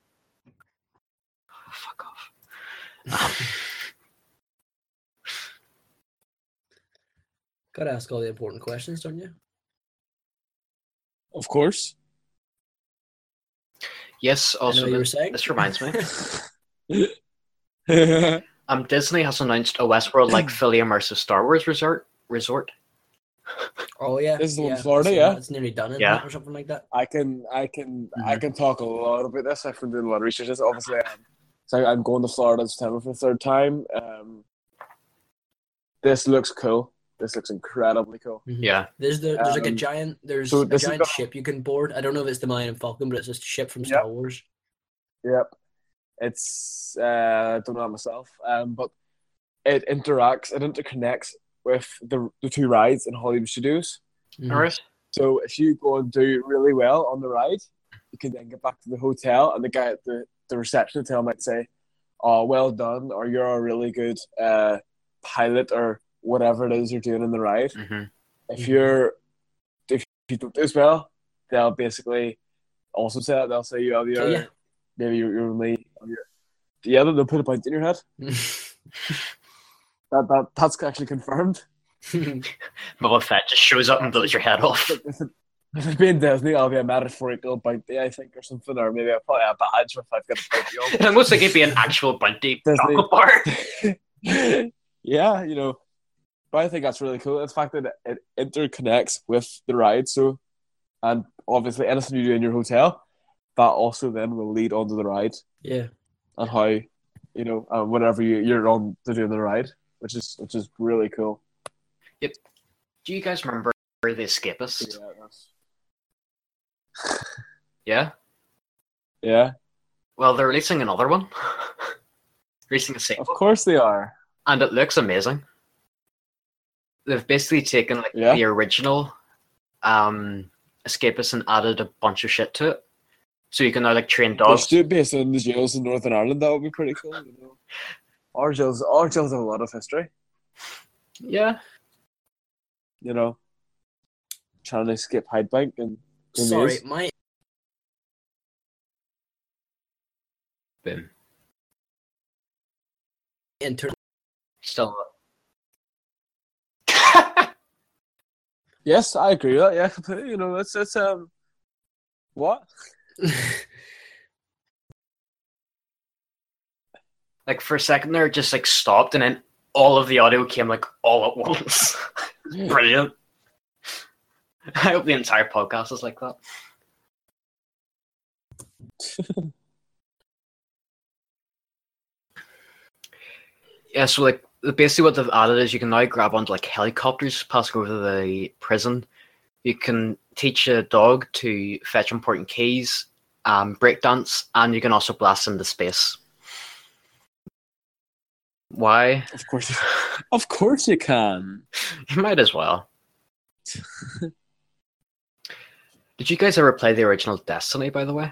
Oh, fuck off. Gotta ask all the important questions, don't you? of course. Yes. Also, you this, this reminds me. Um, Disney has announced a Westworld like fully immersive Star Wars resort. Resort. Oh yeah, This is the one in. Florida, So yeah? It's nearly done, isn't Yeah. or something like that. I can I can I Mhm. can talk a lot about this. I've been doing a lot of research. This obviously, um, so I'm going to Florida in September for the third time. Um, this looks cool. This looks incredibly cool. Mhm. Yeah. There's the there's like a Um, giant there's so a giant the- ship you can board. I don't know if it's the Millennium Falcon, but it's just a ship from Star Wars. Yep. It's uh, I don't know myself, um, but it interacts, it interconnects with the the two rides in Hollywood Studios. Mhm. All right. So if you go and do really well on the ride, you can then get back to the hotel, and the guy at the the reception hotel might say, "Oh, well done," or "You're a really good uh, pilot," or whatever it is you're doing in the ride. hmm If you're if you don't do as well, they'll basically also say that they'll say you have the your yeah. maybe you're, you're only your, yeah they'll put a point in your head. That that that's actually confirmed. Boba Fett just shows up and blows your head off. If it, if it being Disney, I'll be a metaphorical bounty, I think, or something, or maybe I'll probably a badge if I've got a bounty on. It almost like it'd be an actual bounty Disney. chocolate bar. yeah, you know. But I think that's really cool. The fact that it interconnects with the ride. So, and obviously, anything you do in your hotel, that also then will lead onto the ride yeah. and how, you know, uh, whatever you, you're on to do the ride, which is which is really cool. Yep. Do you guys remember The Escapist? Yeah, that's, Yeah. yeah, Well, they're releasing another one. releasing a sequel. of course they are. and it looks amazing. They've basically taken like Yeah. the original um, Escapist and added a bunch of shit to it, so you can now like train They dogs. should do it based on the jails in Northern Ireland. That would be pretty cool. You know, our jails, our jails have a lot of history. Yeah. You know, trying to escape Hydebank and the Sorry, maze. my Boom. internet. Still. Yes, I agree with that. Yeah, completely. You know, it's it's um, what? like for a second there, it just like stopped, and then all of the audio came like all at once. Brilliant. I hope the entire podcast is like that. yeah, so like basically what they've added is you can now grab onto like helicopters passing over the prison. You can teach a dog to fetch important keys, um, breakdance, and you can also blast into space. Why? Of course, of course you can. You might as well. Did you guys ever play the original Destiny, by the way?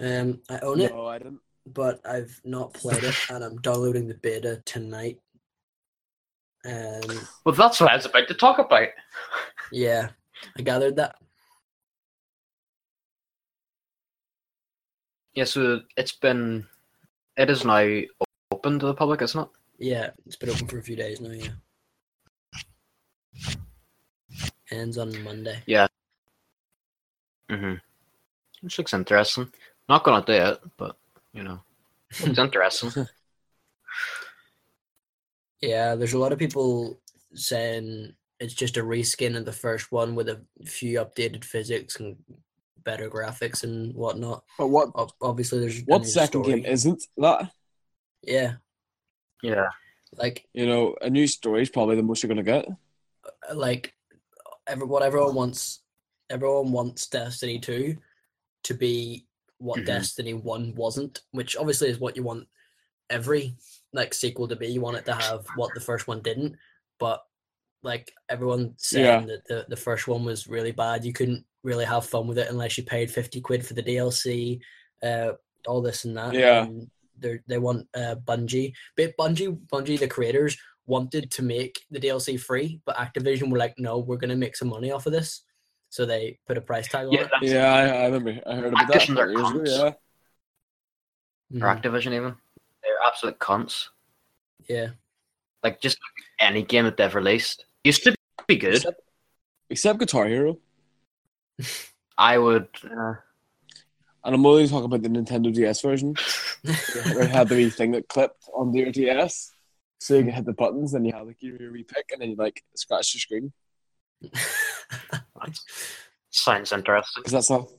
Um, I own it, No, I didn't. But I've not played it, and I'm downloading the beta tonight. Um, Well, that's what I was about to talk about. yeah, I gathered that. Yeah, so it's been, it is now open to the public, isn't it? Yeah, it's been open for a few days now. Yeah, ends on Monday. Yeah. Mm-hmm. Which looks interesting. Not gonna do it, but you know, it's interesting. Yeah, there's a lot of people saying it's just a reskin of the first one with a few updated physics and better graphics and whatnot. But what? Ob- Obviously, there's What second story. game isn't that? Yeah, yeah, like You know, a new story is probably the most you're gonna get. Uh, like every, what everyone wants everyone wants destiny 2 to be what Mhm. destiny 1 wasn't which obviously is what you want every like sequel to be you want it to have what the first one didn't but like everyone saying that the, the first one was really bad you couldn't really have fun with it unless you paid 50 quid for the dlc uh all this and that Yeah. they they want uh bungie but bungie bungie the creators wanted to make the DLC free, but Activision were like, no, we're going to make some money off of this. So they put a price tag on yeah. it. That's, Yeah, I, I remember. I heard about that. Activision are years ago, yeah. or Mhm. Activision even. They're absolute cunts. Yeah. Like just any game that they've released used to be good. Except, except Guitar Hero. I would. Uh, And I'm only talking about the Nintendo DS version. where it had the wee thing that clipped on your DS. So you can hit the buttons and you have like your wee pick and then you like scratch the screen. Sounds interesting. Because that's all.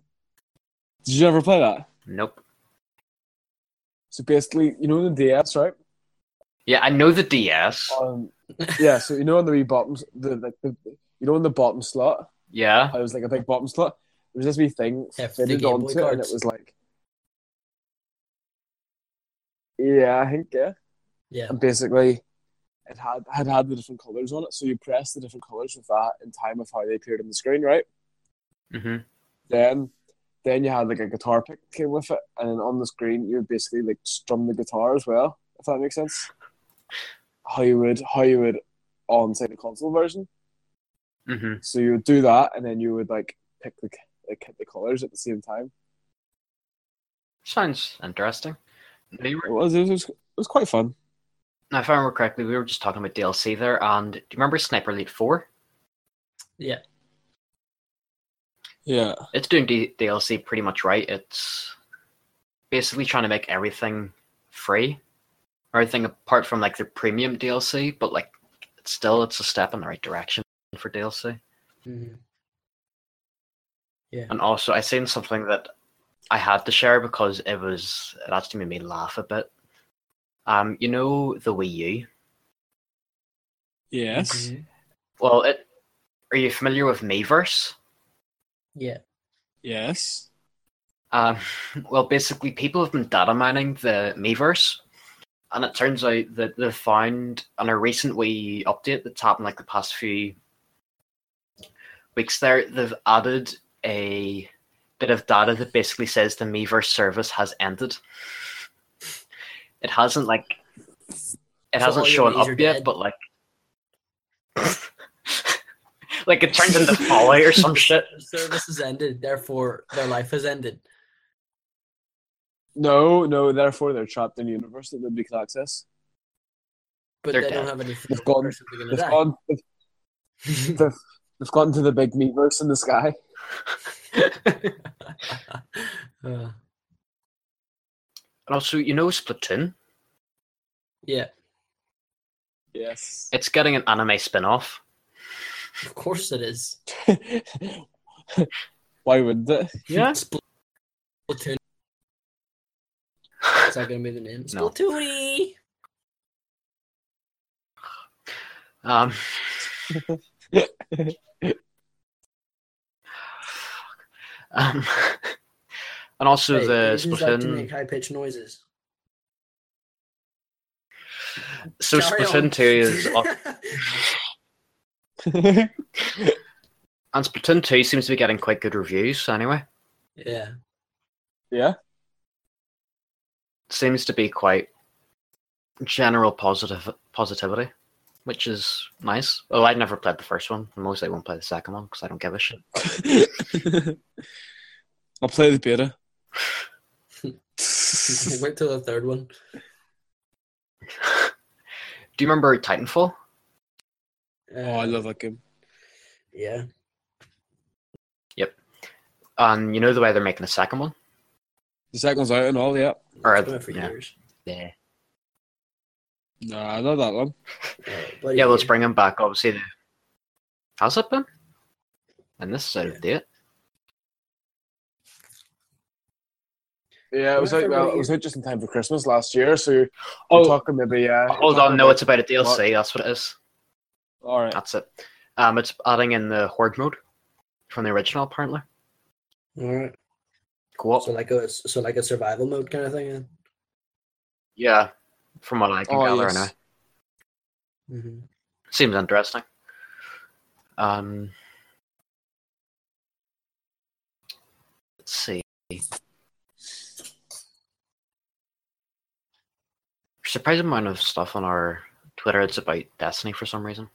Did you ever play that? Nope. So basically, you know the DS, right? Yeah, I know the DS. Um, yeah, so you know on the wee bottom, the like the, you know in the bottom slot, Yeah. how it was like a big bottom slot. There was this wee thing Yeah, fitted onto it, and it was like, yeah, I think yeah. Yeah. And basically, it had had had the different colors on it. So you press the different colors with that in time of how they appeared on the screen, right? hmm Then, then you had like a guitar pick came with it, and on the screen you would basically like strum the guitar as well. If that makes sense. How you would how you would on say the console version. hmm So you would do that, and then you would like pick the like hit the colors at the same time. Sounds interesting. You It was it was, it was quite fun. Now, if I remember correctly, we were just talking about DLC there, and do you remember Sniper Elite 4? Yeah. Yeah, It's doing D- DLC pretty much right. It's basically trying to make everything free, everything apart from like the premium DLC, but like it's still it's a step in the right direction for DLC. Mhm. And also, I seen something that I had to share because it was it actually made me laugh a bit. Um, you know the Wii U. yes, Mhm. Well, it. Are you familiar with Miiverse? Yeah. yes. Um, well, basically, people have been data mining the Miiverse, and it turns out that they've found on a recent Wii update that's happened like the past few weeks. There, they've added a bit of data that basically says the Miiverse service has ended. It hasn't like it So hasn't shown up yet, but like. like it turns into Fallout or some shit. Service has ended, therefore their life has ended. No, no. Therefore, they're trapped in a universe that nobody can access. But They're they don't have any They've gone- or something gonna They've gone. They've, they've, they've gone to the big meatverse in the sky. Uh, And also, you know Splatoon? yeah, Yes. It's getting an anime spin-off. of course it is. Why wouldn't it? Yeah. Splatoon. Is that gonna be the name? No. Splatoony. Um, Yeah. um, and also Hey, the Asians like to Splatoon. make high pitched noises. so Carry Splatoon. Two is up, and Splatoon Two seems to be getting quite good reviews. Anyway, yeah. yeah. seems to be quite general positive positivity, which is nice. Oh, I'd never played the first one. and Mostly won't play the second one because I don't give a shit. I'll play the beta. Wait till the third one. Do you remember Titanfall? Uh, oh, I love that game. Yeah. Yep. And you know the way they're making a second one? The second one's out and all, yeah. Or- It's been for yeah. years. Yeah. Nah, not that one. Uh, Yeah, let's bring him back. Obviously, the... how's it been? And this is out of date. Yeah, it was Yeah, out. Well, it was out just in time for Christmas last year. So you're Oh, talking maybe. Uh, hold on. No, it's about a DLC. That's what it is. all right. That's it. Um, it's adding in the horde mode from the original, apparently. All right. Co-op. So like a so like a survival mode kind of thing. Yeah. yeah, from what I can Oh, gather, yes. anyway. Mm-hmm. Seems interesting. Um, let's see. Surprising amount of stuff on our Twitter. It's about Destiny for some reason.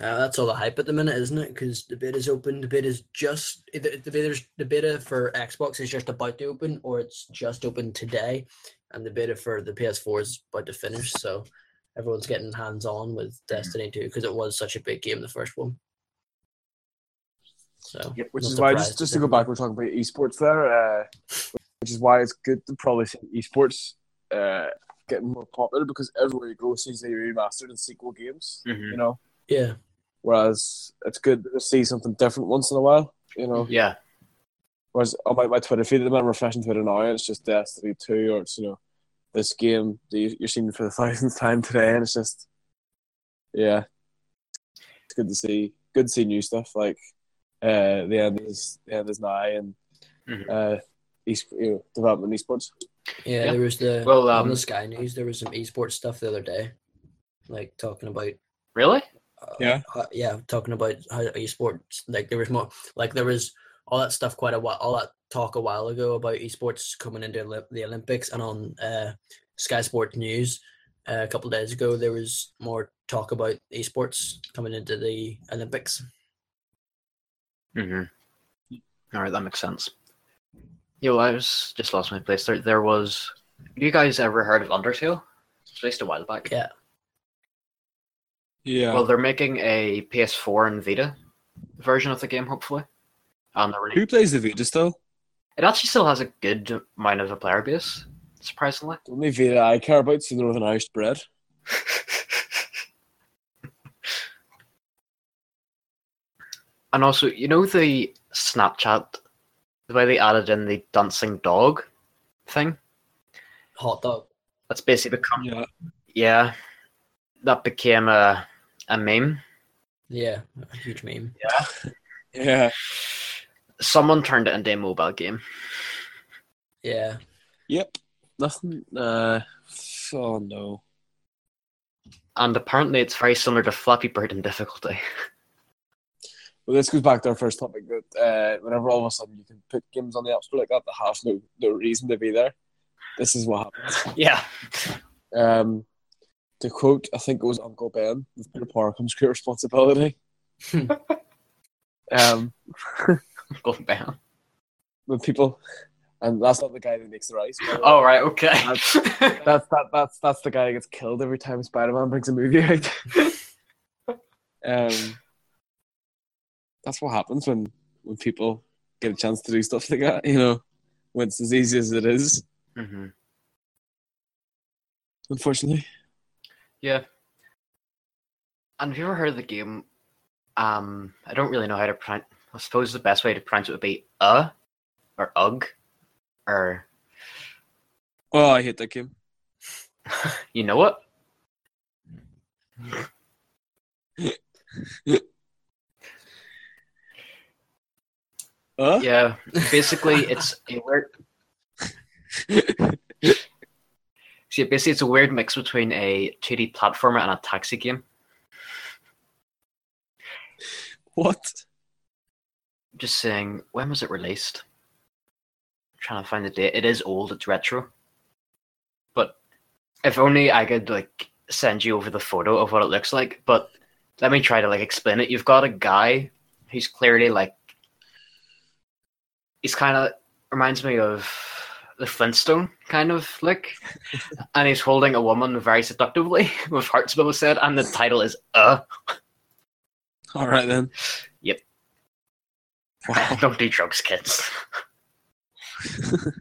Uh, that's all the hype at the minute, isn't it? Because the beta's open. The beta's just the, the beta's the beta for Xbox is just about to open, or it's just open today, and the beta for the PS4 is about to finish. So everyone's getting hands on with Destiny 2 because it was such a big game, the first one. So, Yep, which is why just, just to go back, we're talking about esports there, uh, which is why it's good to probably see esports uh, getting more popular because everywhere you go seems to be remastered and sequel games. Mhm. You know, Yeah, whereas it's good to see something different once in a while. You know, Yeah. whereas on my, my Twitter feed, I'm refreshing Twitter now, and it's just Destiny Two, or it's you know this game that you- you're seeing for the thousandth time today, and it's just yeah, it's good to see. Good to see new stuff like uh, the end is the end is nigh, and Mhm. uh, East, you know, development in esports. Yeah. Yeah. There was the Well, on um, the Sky News. There was some esports stuff the other day, like talking about Really? uh, Yeah. uh, yeah, talking about how esports. Like there was more, like there was all that stuff quite a while, all that talk a while ago about esports coming into the Olympics, and on uh, Sky Sports News uh, a couple of days ago, there was more talk about esports coming into the Olympics. Mm-hmm. All right, that makes sense. Yo, I was just lost my place. There, there was. You guys ever heard of Undertale? It was released a while back. Yeah, Yeah. Well, they're making a PS4 and Vita version of the game, hopefully. And really, Who plays the Vita still? it actually still has a good amount of a player base, surprisingly. The only Vita I care about is the Northern Irish bread. and also, you know the Snapchat, the way they added in the dancing dog thing? hot dog. That's basically become Yeah. yeah. That became a a meme. Yeah, a huge meme. Yeah. Yeah. Someone turned it into a mobile game. Yeah, Yep. Nothing. Uh. Oh no. And apparently it's very similar to Flappy Bird in difficulty. Well, this goes back to our first topic that uh, whenever all of a sudden you can put games on the App Store like that that have no, no reason to be there, this is what happens. yeah. Um, to quote, I think it was Uncle Ben, with great power comes great responsibility. um, Go down. With people, and that's not the guy that makes the rice. Oh right, okay. That's that. That's that's the guy that gets killed every time Spider-Man brings a movie out. um, that's what happens when when people get a chance to do stuff like that. You know, when it's as easy as it is. hmm Unfortunately, Yeah. And have you ever heard of the game? Um, I don't really know how to pronounce. I suppose the best way to pronounce it would be uh, or ugh, or oh, I hate that game. you know what? Huh? Yeah. Basically, it's a weird. See, basically, it's a weird mix between a 2D platformer and a taxi game. What? Just saying, when was it released? trying to find the date. It is old. It's retro. But if only I could like send you over the photo of what it looks like. But let me try to like explain it. You've got a guy who's clearly like he's kind of reminds me of the Flintstone kind of look, and he's holding a woman very seductively with hearts below said, and the title is "Uh." All right then. Yep. Wow. Don't do drugs, kids. and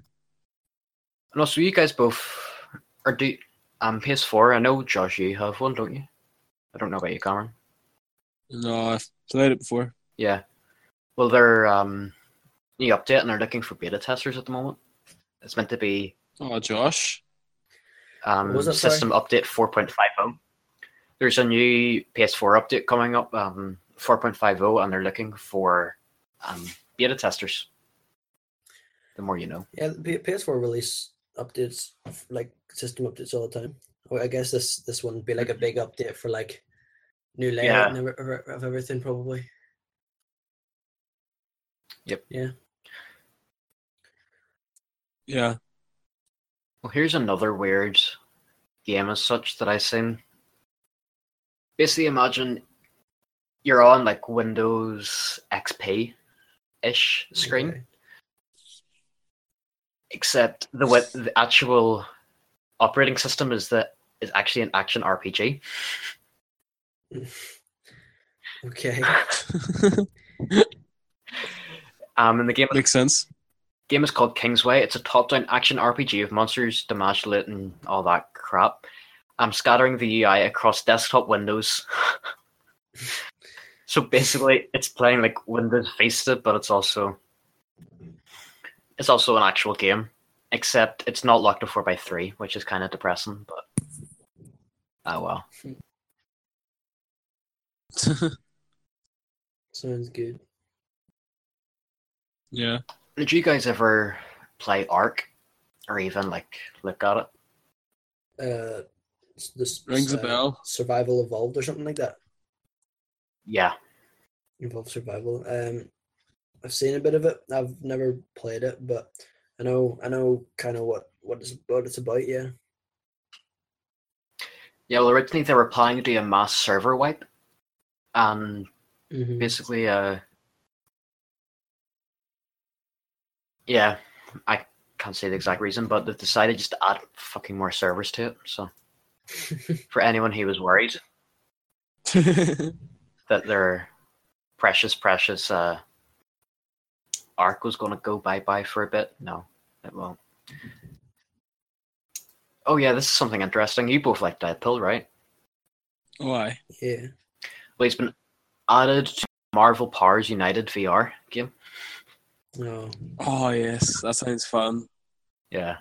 also, you guys both are do um PS4. I know Josh, you have one, don't you? I don't know about you, Cameron. no, I've played it before. Yeah. Well, they're um new update, and they're looking for beta testers at the moment. It's meant to be Oh, Josh. um What was it, sorry? system update 4.50. There's a new PS4 update coming up, um 4.50, and they're looking for um beta testers. The more you know. yeah. PS4 release updates, like system updates all the time. Well, I guess this this one would be like a big update for like new layout Yeah. and ever- ever- of everything, probably. Yep. Yeah. Yeah. Well, here's another weird game as such that I've seen. Basically, imagine you're on like Windows XP ish screen, Okay. except the the actual operating system is that is actually an action RPG. Okay. Um, and the game Makes sense. Game is called Kingsway. It's a top-down action RPG of monsters, damage loot, and all that crap. I'm scattering the UI across desktop windows. so basically, it's playing like Windows Vista, but it's also it's also an actual game, except it's not locked to four x three, which is kind of depressing. But oh well. Sounds good. yeah. Did you guys ever play Ark, or even like look at it? Uh, this Rings a uh, bell. Survival Evolved or something like that. Yeah, Evolved Survival. Um, I've seen a bit of it. I've never played it, but I know I know kind of what what it's what it's about. Yeah. yeah. Well, originally they were planning to do a mass server wipe, and Mm-hmm. basically uh yeah i can't say the exact reason but they've decided just to add fucking more servers to it so. For anyone who was worried that their precious precious uh Ark was going to go bye-bye for a bit no it won't. Oh yeah this is something interesting. You both like deadpool right? Why? yeah. well he's been added to marvel powers united vr game No. Oh yes, that sounds fun. yeah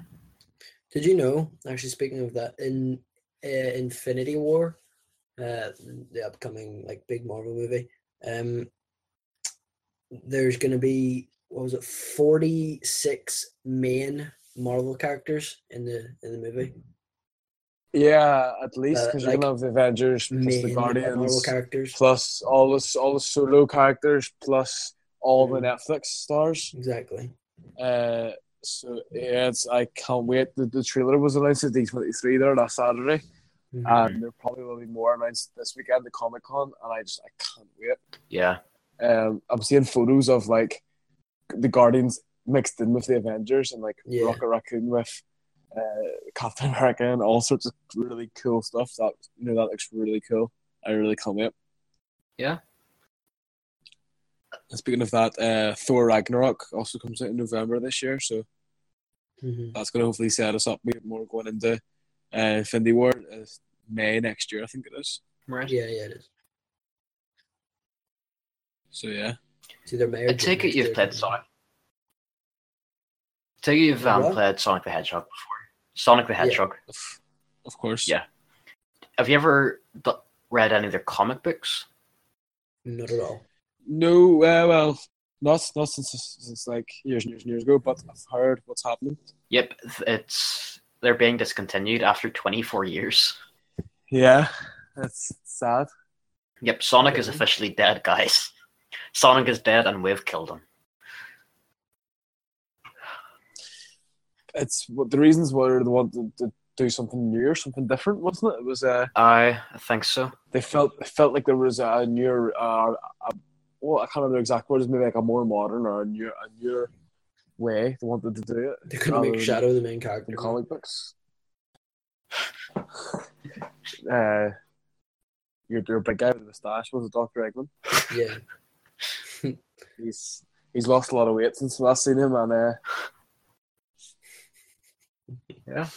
Did you know? Actually, speaking of that, in uh, Infinity War, uh, the upcoming like big Marvel movie, um, there's gonna be what was it, forty six main Marvel characters in the in the movie. Yeah, at least Uh, because like, you're gonna have the Avengers plus Main the Marvel Guardians characters. plus all the all the solo characters plus all the Mm. Netflix stars. Exactly. Uh, so yeah, it's I can't wait. The, the trailer was announced at D twenty three there last Saturday, Mhm. and there probably will be more announced this weekend at the Comic Con, and I just I can't wait. yeah Um, I'm seeing photos of like the Guardians mixed in with the Avengers and like Yeah. Rocket Raccoon with uh, Captain America and all sorts of really cool stuff. That you know that looks really cool. I really can't wait. Yeah. And speaking of that, uh, Thor Ragnarok also comes out in November this year, so Mhm. that's going to hopefully set us up a bit more going into uh, Infinity War uh, May next year, I think it is. right Yeah, yeah, it is. So yeah, It's either May or I take it you've played. Sonic. I take it you've um, What? played Sonic the Hedgehog before. Sonic the Hedgehog. of, of course. Yeah. Have you ever read any of their comic books? Not at all. No, uh, well, not not since since like years and years and years ago, but I've heard what's happening. Yep, it's they're being discontinued after 24 years. Yeah, that's sad. Yep, Sonic is officially dead, guys. Sonic is dead, and we've killed him. It's what the reasons were they wanted to do something new or something different, wasn't it? It was uh, I think so. they felt felt like there was a newer, uh, a, well, I can't remember the exact words, maybe like a more modern or a new, a newer way they wanted to do it. They're gonna make Shadow the main character. in comic books. uh, your, your big guy with the moustache was Doctor Eggman. Yeah. He's he's lost a lot of weight since we last seen him, and uh, Yeah.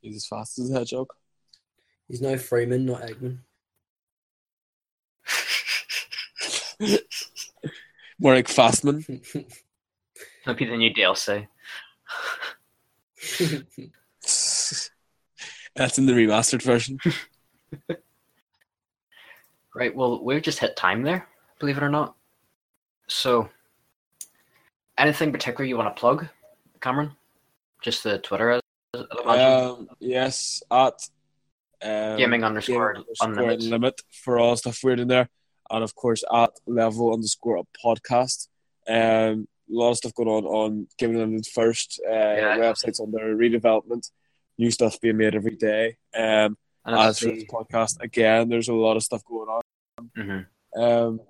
he's as fast as a hedgehog. He's now Freeman, not Eggman. More like Fastman. That'll be the new DLC. That's in the remastered version. Right, well, we've just hit time there, believe it or not. So, anything particular you want to plug, Cameron? Just the Twitter, imagine. Um, yes, at um, Gaming underscore Gaming underscore unlimited. limit for all stuff we're doing there, and of course at level underscore up podcast. Um, a lot of stuff going on on Gaming Unlimited first. Uh, Yeah. websites under redevelopment, new stuff being made every day. Um, And as for this podcast, again, there's a lot of stuff going on. Mhm. Um,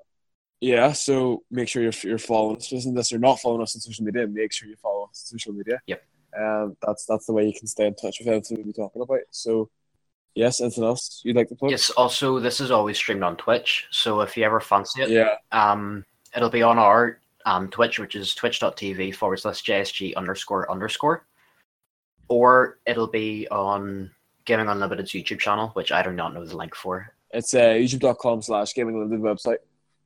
yeah, so make sure you're, you're following us. Listen to this or not following us on social media, make sure you follow us on social media. Yep. Um, that's that's the way you can stay in touch with anything we'll be talking about. So, yes, anything else you'd like to plug? Yes, also, this is always streamed on Twitch, so if you ever fancy it, Yeah. um, it'll be on our um, Twitch, which is twitch.tv forward slash JSG underscore underscore, or it'll be on Gaming Unlimited's YouTube channel, which I do not know the link for. It's uh, youtube.com slash gaming unlimited website.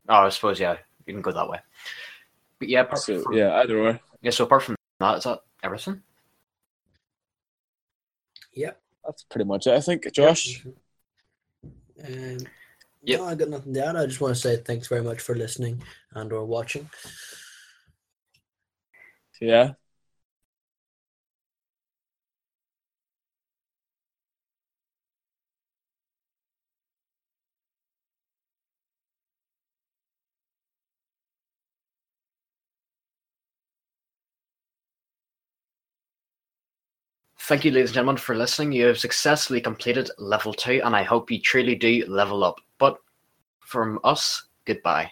Oh, I suppose yeah, you can go that way. But yeah, apart So from, yeah, either way. yeah. So apart from that, is that everything? Yep. That's pretty much it, I think. Josh. Um, Yep. No, I got nothing to add. I just want to say thanks very much for listening and or watching. Yeah. Thank you, ladies and gentlemen, for listening. You have successfully completed level two, and I hope you truly do level up. But from us, goodbye.